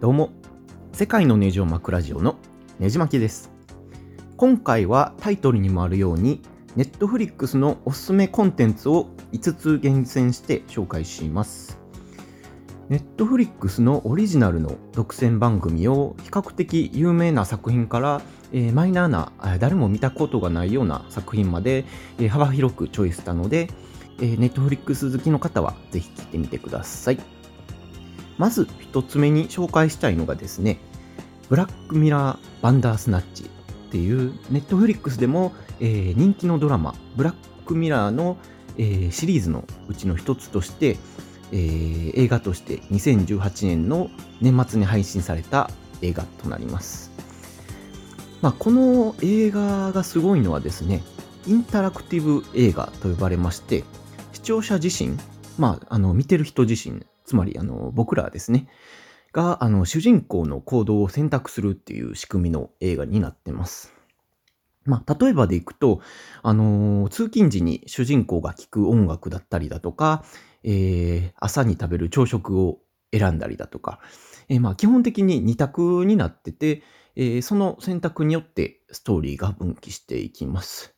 どうも、世界のネジを巻くラジオのネジ巻きです。今回はタイトルにもあるように、ネットフリックスのおすすめコンテンツを5つ厳選して紹介します。ネットフリックスのオリジナルの独占番組を比較的有名な作品から、えー、マイナーな誰も見たことがないような作品まで、えー、幅広くチョイスしたので、えー、ネットフリックス好きの方はぜひ聞いてみてください。まず一つ目に紹介したいのがですね、ブラックミラー・バンダースナッチっていうネットフリックスでも、えー、人気のドラマ、ブラックミラーの、えー、シリーズのうちの一つとして、えー、映画として2018年の年末に配信された映画となります。まあ、この映画がすごいのはですね、インタラクティブ映画と呼ばれまして、視聴者自身、まあ、あの見てる人自身つまりあの僕らですね、があの主人公の行動を選択するっていう仕組みの映画になってます。まあ、例えばでいくと、あの、通勤時に主人公が聴く音楽だったりだとか、えー、朝に食べる朝食を選んだりだとか、えー、まあ基本的に2択になってて、えー、その選択によってストーリーが分岐していきます。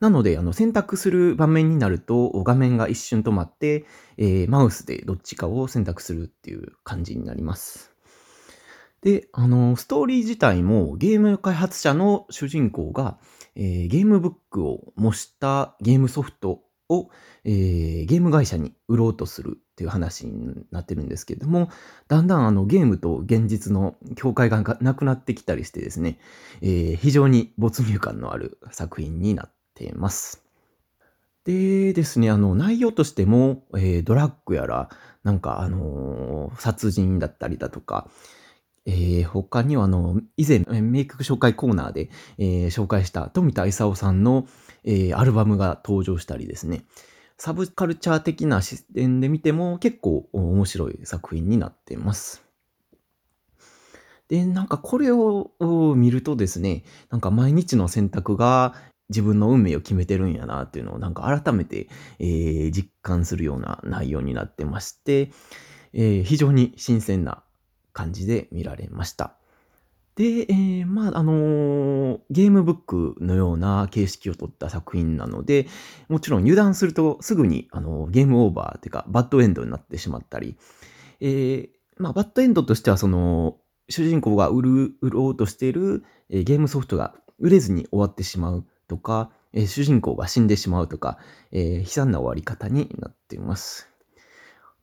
なので、あの、選択する場面になると、画面が一瞬止まって、えー、マウスでどっちかを選択するっていう感じになります。で、あの、ストーリー自体もゲーム開発者の主人公が、えー、ゲームブックを模したゲームソフトを、えー、ゲーム会社に売ろうとするっていう話になってるんですけれども、だんだんあのゲームと現実の境界がなくなってきたりしてですね、えー、非常に没入感のある作品になってています。でですね、あの、内容としても、えー、ドラッグやら、なんか、あのー、殺人だったりだとか、えー、他には、あの、以前、名曲紹介コーナーで、えー、紹介した富田勲さんの、え、アルバムが登場したりですね、サブカルチャー的な視点で見ても結構面白い作品になってます。で、なんかこれを見るとですね、なんか毎日の選択が自分の運命を決めてるんやなっていうのをなんか改めて、えー、実感するような内容になってまして、えー、非常に新鮮な感じで見られました。で、えー、まあ、あのー、ゲームブックのような形式をとった作品なので、もちろん油断するとすぐに、あのー、ゲームオーバーっていうか、バッドエンドになってしまったり、えー、まあ、バッドエンドとしては、その、主人公が売る、売ろうとしている、えー、ゲームソフトが売れずに終わってしまうとか、えー、主人公が死んでしまうとか、えー、悲惨な終わり方になっています。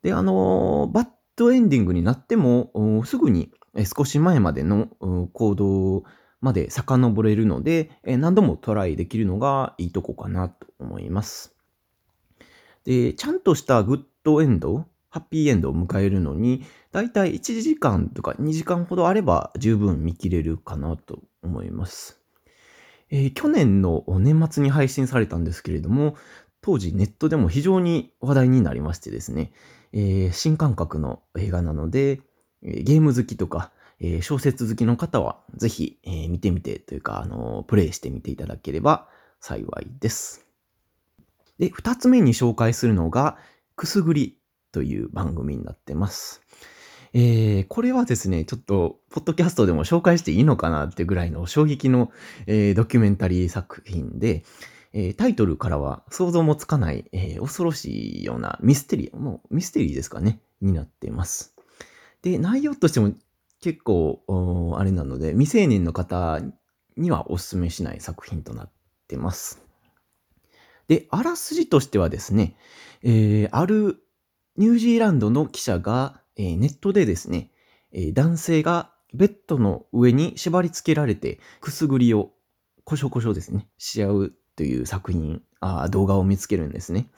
で、あのー、バッドエンディングになっても、すぐに少し前までの行動まで遡れるので、え何度もトライできるのがいいとこかなと思います。で、ちゃんとしたグッドエンド、ハッピーエンドを迎えるのに、だいたい1時間とか2時間ほどあれば十分見切れるかなと思います。えー、去年の年末に配信されたんですけれども、当時ネットでも非常に話題になりましてですね、えー、新感覚の映画なので、ゲーム好きとか、えー、小説好きの方はぜひ、えー、見てみてというか、あのプレイしてみていただければ幸いです。で、二つ目に紹介するのが、くすぐりという番組になってます。えー、これはですね、ちょっと、ポッドキャストでも紹介していいのかなってぐらいの衝撃の、えー、ドキュメンタリー作品で、えー、タイトルからは想像もつかない、え恐ろしいようなミステリー、もうミステリーですかね、になっています。で、内容としても結構、あれなので、未成年の方にはお勧めしない作品となってます。で、あらすじとしてはですね、え、あるニュージーランドの記者が、え、ネットでですね、え、男性がベッドの上に縛り付けられて、くすぐりをこしょこしょですね、し合うという作品、あ動画を見つけるんですね。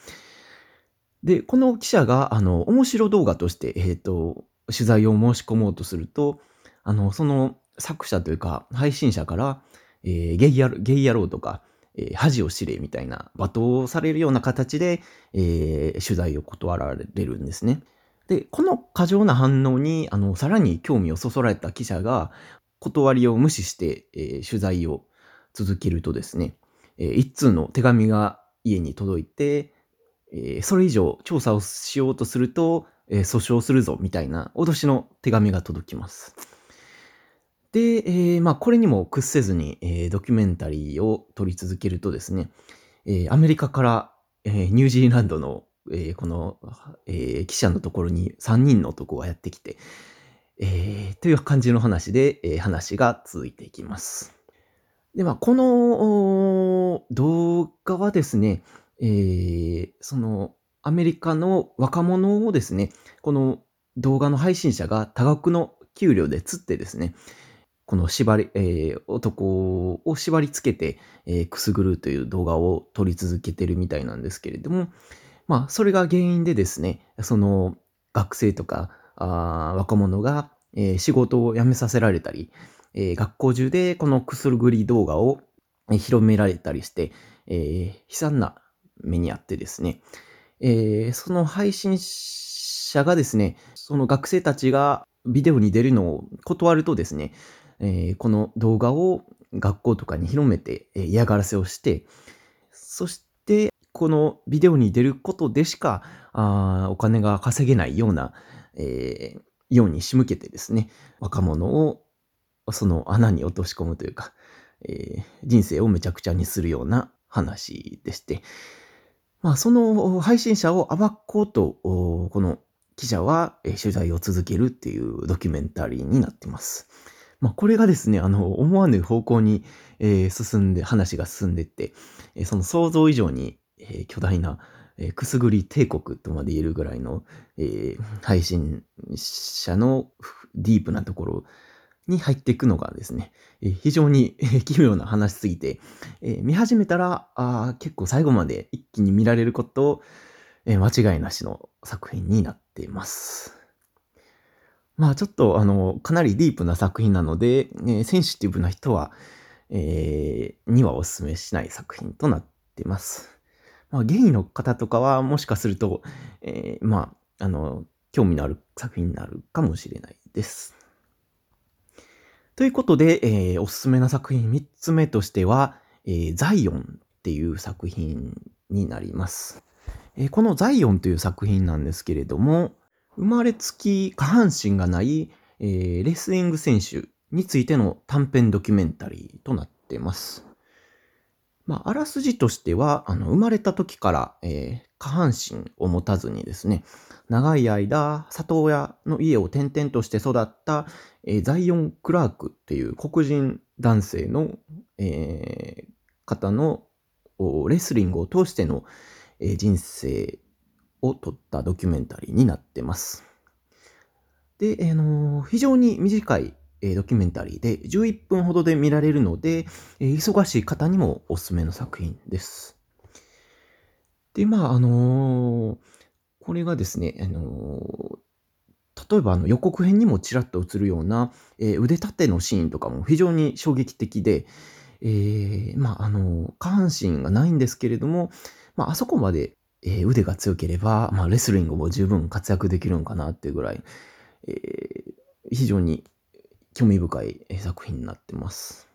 で、この記者が、あの、面白動画として、えっ、ー、と、取材を申し込もうとすると、あの、その作者というか、配信者から、えー、ゲイ野ゲイ野郎とか、えー、恥を知れみたいな罵倒されるような形で、えー、取材を断られるんですね。で、この過剰な反応に、あの、さらに興味をそそられた記者が、断りを無視して、えー、取材を続けるとですね、えー、一通の手紙が家に届いて、えー、それ以上調査をしようとすると、えー、訴訟するぞみたいな脅しの手紙が届きます。で、えー、まあ、これにも屈せずに、えー、ドキュメンタリーを撮り続けるとですね、えアメリカから、えニュージーランドの、えこの、え記者のところに3人の男がやってきて、えという感じの話で、え話が続いていきます。では、この動画はですね、え、そのアメリカの若者をですね、この動画の配信者が多額の給料で釣ってですね、この縛り、えー、男を縛り付けて、えー、くすぐるという動画を撮り続けてるみたいなんですけれども、まあ、それが原因でですね、その学生とかあ若者が、えー、仕事を辞めさせられたり、えー、学校中でこのくすぐり動画を広められたりして、えー、悲惨な目にあってですね、えー、その配信者がですね、その学生たちがビデオに出るのを断るとですね、えー、この動画を学校とかに広めて、えー、嫌がらせをして、そしてこのビデオに出ることでしかあお金が稼げないような、えー、ように仕向けてですね、若者をその穴に落とし込むというか、えー、人生をめちゃくちゃにするような話でして、まあ、その配信者を暴こうと、この記者は取材を続けるっていうドキュメンタリーになっています。まあ、これがですね、あの、思わぬ方向に、えー、進んで、話が進んでって、えー、その想像以上に、えー、巨大な、えくすぐり帝国とまで言えるぐらいの、え配信者のディープなところに入っていくのがですね、え非常に奇妙な話すぎて、え見始めたらあ結構最後まで一気に見られること、え間違いなしの作品になっています。まあちょっとあの、かなりディープな作品なので、えセンシティブな人は、えー、にはお勧めしない作品となっています。まあ、ゲイの方とかはもしかすると、えー、まあ、あの、興味のある作品になるかもしれないです。ということで、えー、おすすめな作品3つ目としては、えー、ザイオンっていう作品になります。えー、このザイオンという作品なんですけれども、生まれつき下半身がない、えー、レスリング選手についての短編ドキュメンタリーとなっています。まあ、あらすじとしては、あの生まれた時から、えー、下半身を持たずにですね、長い間、里親の家を転々として育った、えー、ザイオン・クラークっていう黒人男性の、えー、方のレスリングを通しての、えー、人生を撮ったドキュメンタリーになってます。で、あのー、非常に短い、えー、ドキュメンタリーで11分ほどで見られるので、えー、忙しい方にもおすすめの作品です。で、まあ、あのこれがですね、あの例えばあの予告編にもちらっと映るような、え、腕立てのシーンとかも非常に衝撃的で、え、まあ、あの、下半身がないんですけれども、まあ、あそこまで、え、腕が強ければ、まあ、レスリングも十分活躍できるんかなっていうぐらい、え非常に興味深い作品になってます。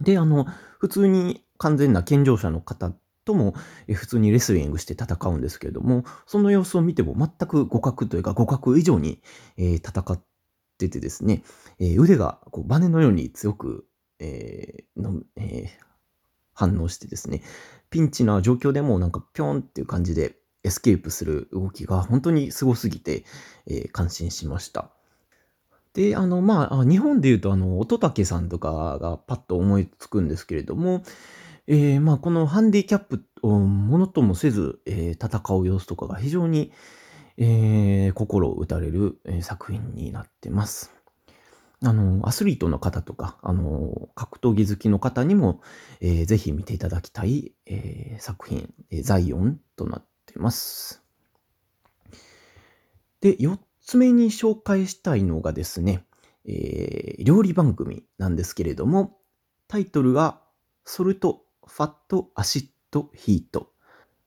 で、あの、普通に完全な健常者の方とも、普通にレスリングして戦うんですけれども、その様子を見ても全く互角というか互角以上に、え戦っててですね、え腕がこうバネのように強く、えー、のえー、反応してですね、ピンチな状況でもなんかピョンっていう感じでエスケープする動きが本当にすごすぎて、えー、感心しました。で、あの、まあ、日本で言うと、あの、乙武さんとかがパッと思いつくんですけれども、えー、まあ、このハンディキャップをものともせず、えー、戦う様子とかが非常に、えー、心を打たれる、作品になってます。あの、アスリートの方とか、あの、格闘技好きの方にも、えー、ぜひ見ていただきたい、えー、作品、えー、ザイオンとなってます。で、4つ目に紹介したいのがですね、えー、料理番組なんですけれども、タイトルが Salt Fat Acid Heat。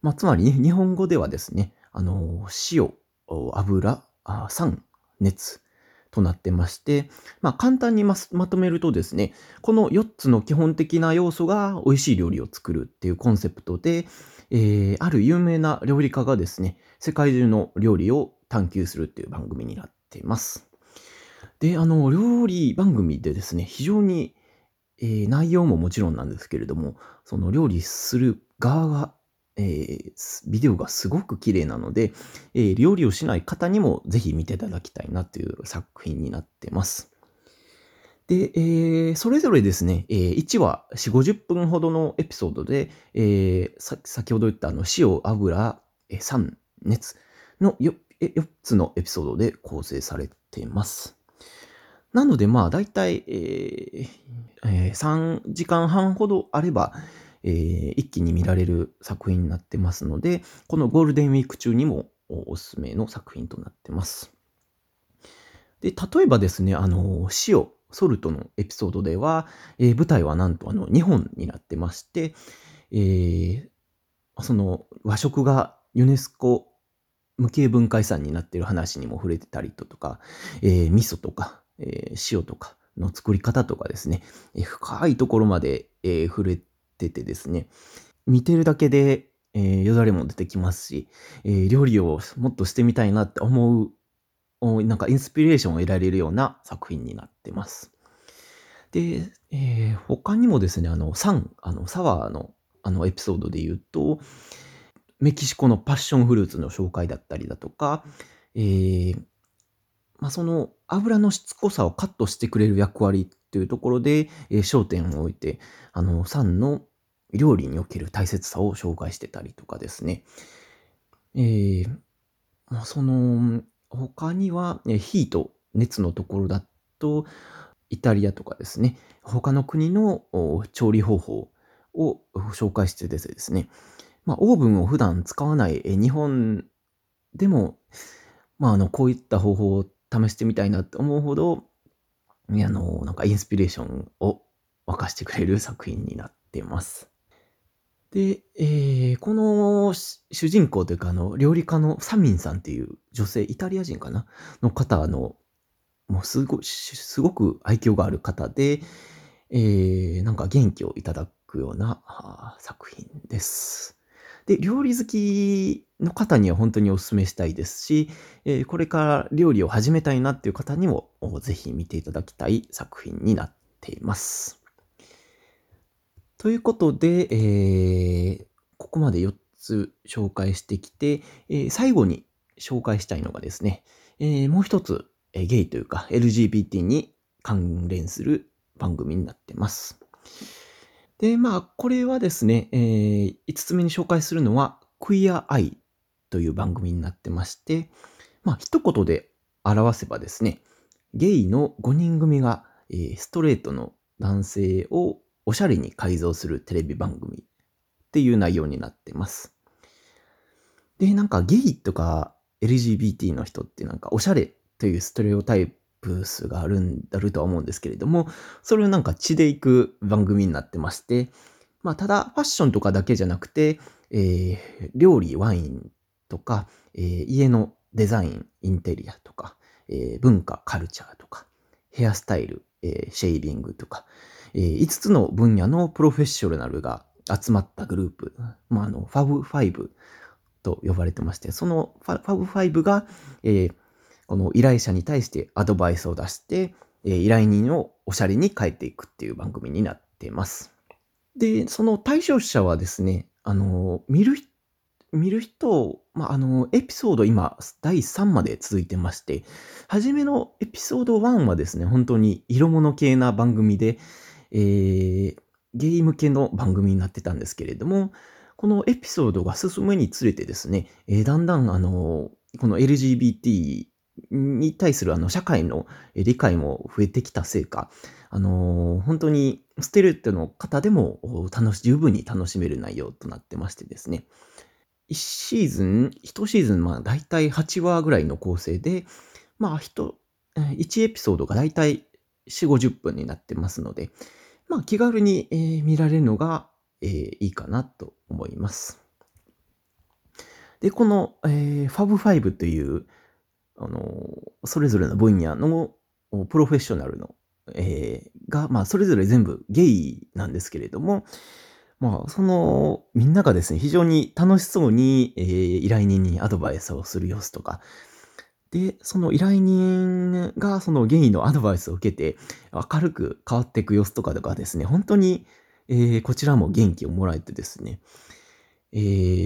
まあ、つまりね、日本語ではですね、あの、塩、油、酸、熱となってまして、まあ、簡単にまとめるとですね、この4つの基本的な要素が美味しい料理を作るっていうコンセプトで、えー、ある有名な料理家がですね、世界中の料理を探求するっていう番組になっています。で、あの、料理番組でですね、非常に、えー、内容ももちろんなんですけれども、その料理する側が、えー、ビデオがすごく綺麗なので、えー、料理をしない方にもぜひ見ていただきたいなという作品になってます。で、えー、それぞれですね、えー、1話4、50分ほどのエピソードで、えー、先ほど言ったあの塩、油、酸、熱の 4, 4つのエピソードで構成されています。なので、まあ、だいたい、えー、3時間半ほどあれば、えー、一気に見られる作品になってますので、このゴールデンウィーク中にもおすすめの作品となってます。で、例えばですね、あの、塩、ソルトのエピソードでは、えー、舞台はなんとあの日本になってまして、えー、その和食がユネスコ無形文化遺産になっている話にも触れてたりとか、えー、味噌とか、えー、塩とかの作り方とかですね、えー、深いところまで、えー、触れててですね、見てるだけで、えー、よだれも出てきますし、えー、料理をもっとしてみたいなって思う、なんかインスピレーションを得られるような作品になってます。で、えー、他にもですね、あの、サン、あの、サワーのあのエピソードで言うと、メキシコのパッションフルーツの紹介だったりだとか、えー、まあ、その油のしつこさをカットしてくれる役割っていうところで、えー、焦点を置いて、あの、サンの料理における大切さを紹介してたりとかですね。えー、まあ、その、他には、えヒート、熱のところだと、イタリアとかですね、他の国の調理方法を紹介してですね、まあ、オーブンを普段使わない日本でも、まあ、あの、こういった方法を試してみたいなって思うほど、あの、なんかインスピレーションを沸かしてくれる作品になってます。で、えー、この主人公というか、あの、料理家のサミンさんっていう女性、イタリア人かなの方の、もうすごすごく愛嬌がある方で、えー、なんか元気をいただくような作品です。で、料理好きの方には本当にお勧めしたいですし、え、これから料理を始めたいなっていう方にもぜひ見ていただきたい作品になっています。ということで、えー、ここまで4つ紹介してきて、えー、最後に紹介したいのがですね、えー、もう一つ、えゲイというか LGBT に関連する番組になってます。で、まあ、これはですね、えー、5つ目に紹介するのは、クイアアイという番組になってまして、まあ、一言で表せばですね、ゲイの5人組が、えー、ストレートの男性をおしゃれに改造するテレビ番組っていう内容になってます。で、なんかゲイとか LGBT の人ってなんかおしゃれというストレオタイププスがあるんだるとは思うんですけれども、それをなんか血でいく番組になってまして、まあ、ただファッションとかだけじゃなくて、えー、料理、ワインとか、えー、家のデザイン、インテリアとか、えー、文化、カルチャーとか、ヘアスタイル、えシェービングとか、え5つの分野のプロフェッショナルが集まったグループ、まあ、あの、 Fab Five と呼ばれてまして、その Fab Five が、えー、この依頼者に対してアドバイスを出して、え依頼人をおしゃれに変えていくっていう番組になっています。で、その対象者はですね、あの、見る、見る人、まあ、あの、エピソード今、第3まで続いてまして、初めのエピソード1はですね、本当に色物系な番組で、えー、ゲーム系の番組になってたんですけれども、このエピソードが進むにつれてですね、えー、だんだんあの、この LGBT に対するあの社会の理解も増えてきたせいか、あの、本当にステルっての方でも楽し、十分に楽しめる内容となってましてですね。1シーズン、1シーズン、まあ大体8話ぐらいの構成で、まあ1、1エピソードが大体4、50分になってますので、まあ気軽に、え、見られるのが、え、いいかなと思います。で、この、えー、Fab5 という、あの、それぞれの分野のプロフェッショナルの、えー、が、まあ、それぞれ全部ゲイなんですけれども、まあ、その、みんながですね、非常に楽しそうに、えー、依頼人にアドバイスをする様子とか、で、その依頼人がそのゲイのアドバイスを受けて明るく変わっていく様子とかがですね、本当に、えー、こちらも元気をもらえてですね、え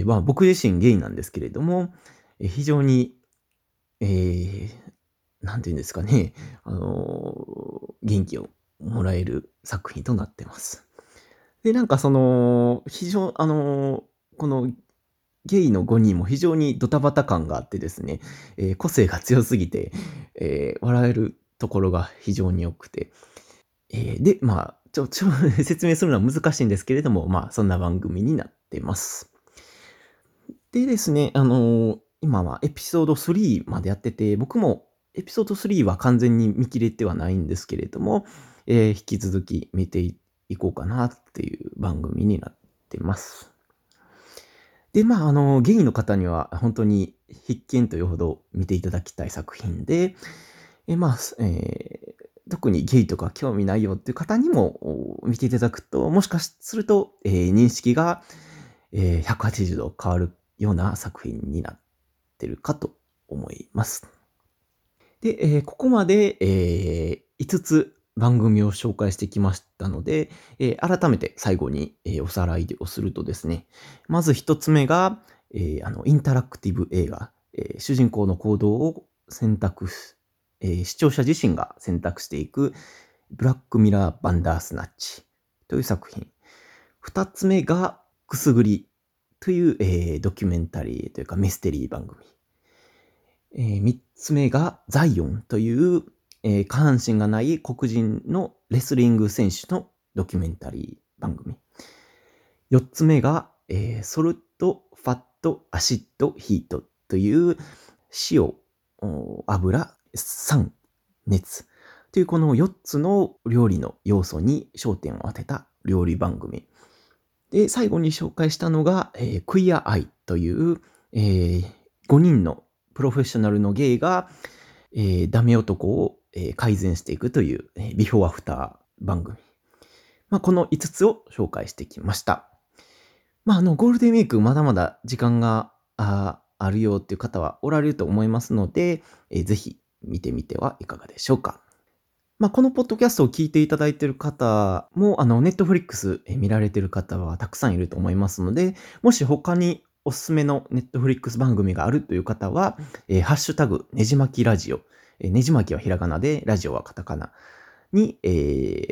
ー、まあ僕自身ゲイなんですけれども、えー、非常に、えー、なんていうんですかね、あの、元気をもらえる作品となってます。で、なんかその、非常、あの、このゲイの5人も非常にドタバタ感があってですね、えー、個性が強すぎて、えー、笑えるところが非常に良くて、えー、で、まあ、ちょ、ちょ、説明するのは難しいんですけれども、まあ、そんな番組になってます。でですね、あの今はエピソード3までやってて、僕もエピソード3は完全に見切れてはないんですけれども、え引き続き見ていこうかなっていう番組になってます。で、まあ、あの、ゲイの方には本当に必見というほど見ていただきたい作品で、えまあ、えー、特にゲイとか興味ないよっていう方にも見ていただくと、もしかすると、えー、認識が、えー、180度変わるような作品になってるかと思います。で、えー、ここまで、えー、5つ番組を紹介してきましたので、えー、改めて最後に、えー、おさらいをするとですね、まず一つ目が、えー、あのインタラクティブ映画、え主人公の行動を選択し、え視聴者自身が選択していく Black Mirror・Bandersnatch という作品。二つ目がくすぐりという、えドキュメンタリーというかミステリー番組。え三つ目がザイオンというえー、下半身がない黒人のレスリング選手のドキュメンタリー番組。4つ目が、えー、 Salt、Fat、Acid、Heat という塩、油、酸、熱というこの4つの料理の要素に焦点を当てた料理番組。で、最後に紹介したのが、えー、クイアアイという、えー、5人のプロフェッショナルのゲイが、えー、ダメ男をえ改善していくという、えビフォーアフター番組。まあ、この5つを紹介してきました。まあ、あの、ゴールデンウィークまだまだ時間がああるよっていう方はおられると思いますので、えー、ぜひ見てみてはいかがでしょうか。まあ、このポッドキャストを聞いていただいている方も、あの、ネットフリックス見られている方はたくさんいると思いますので、もし他におすすめのネットフリックス番組があるという方は、えー、ハッシュタグねじまきラジオ。えねじ巻きはひらがなで、ラジオはカタカナ。に、え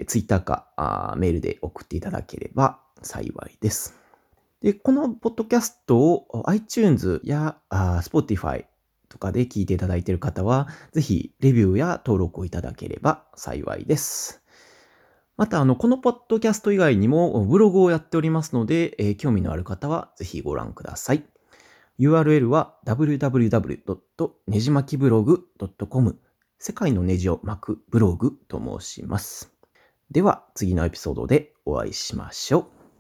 ー、ツイッターかあメールで送っていただければ幸いです。で、このポッドキャストを iTunes やあ Spotify とかで聞いていただいている方は、ぜひレビューや登録をいただければ幸いです。また、あの、このポッドキャスト以外にもブログをやっておりますので、えー、興味のある方はぜひご覧ください。URL は www. ねじ巻きブログ .com 世界のネジを巻くブログと申します。では次のエピソードでお会いしましょう。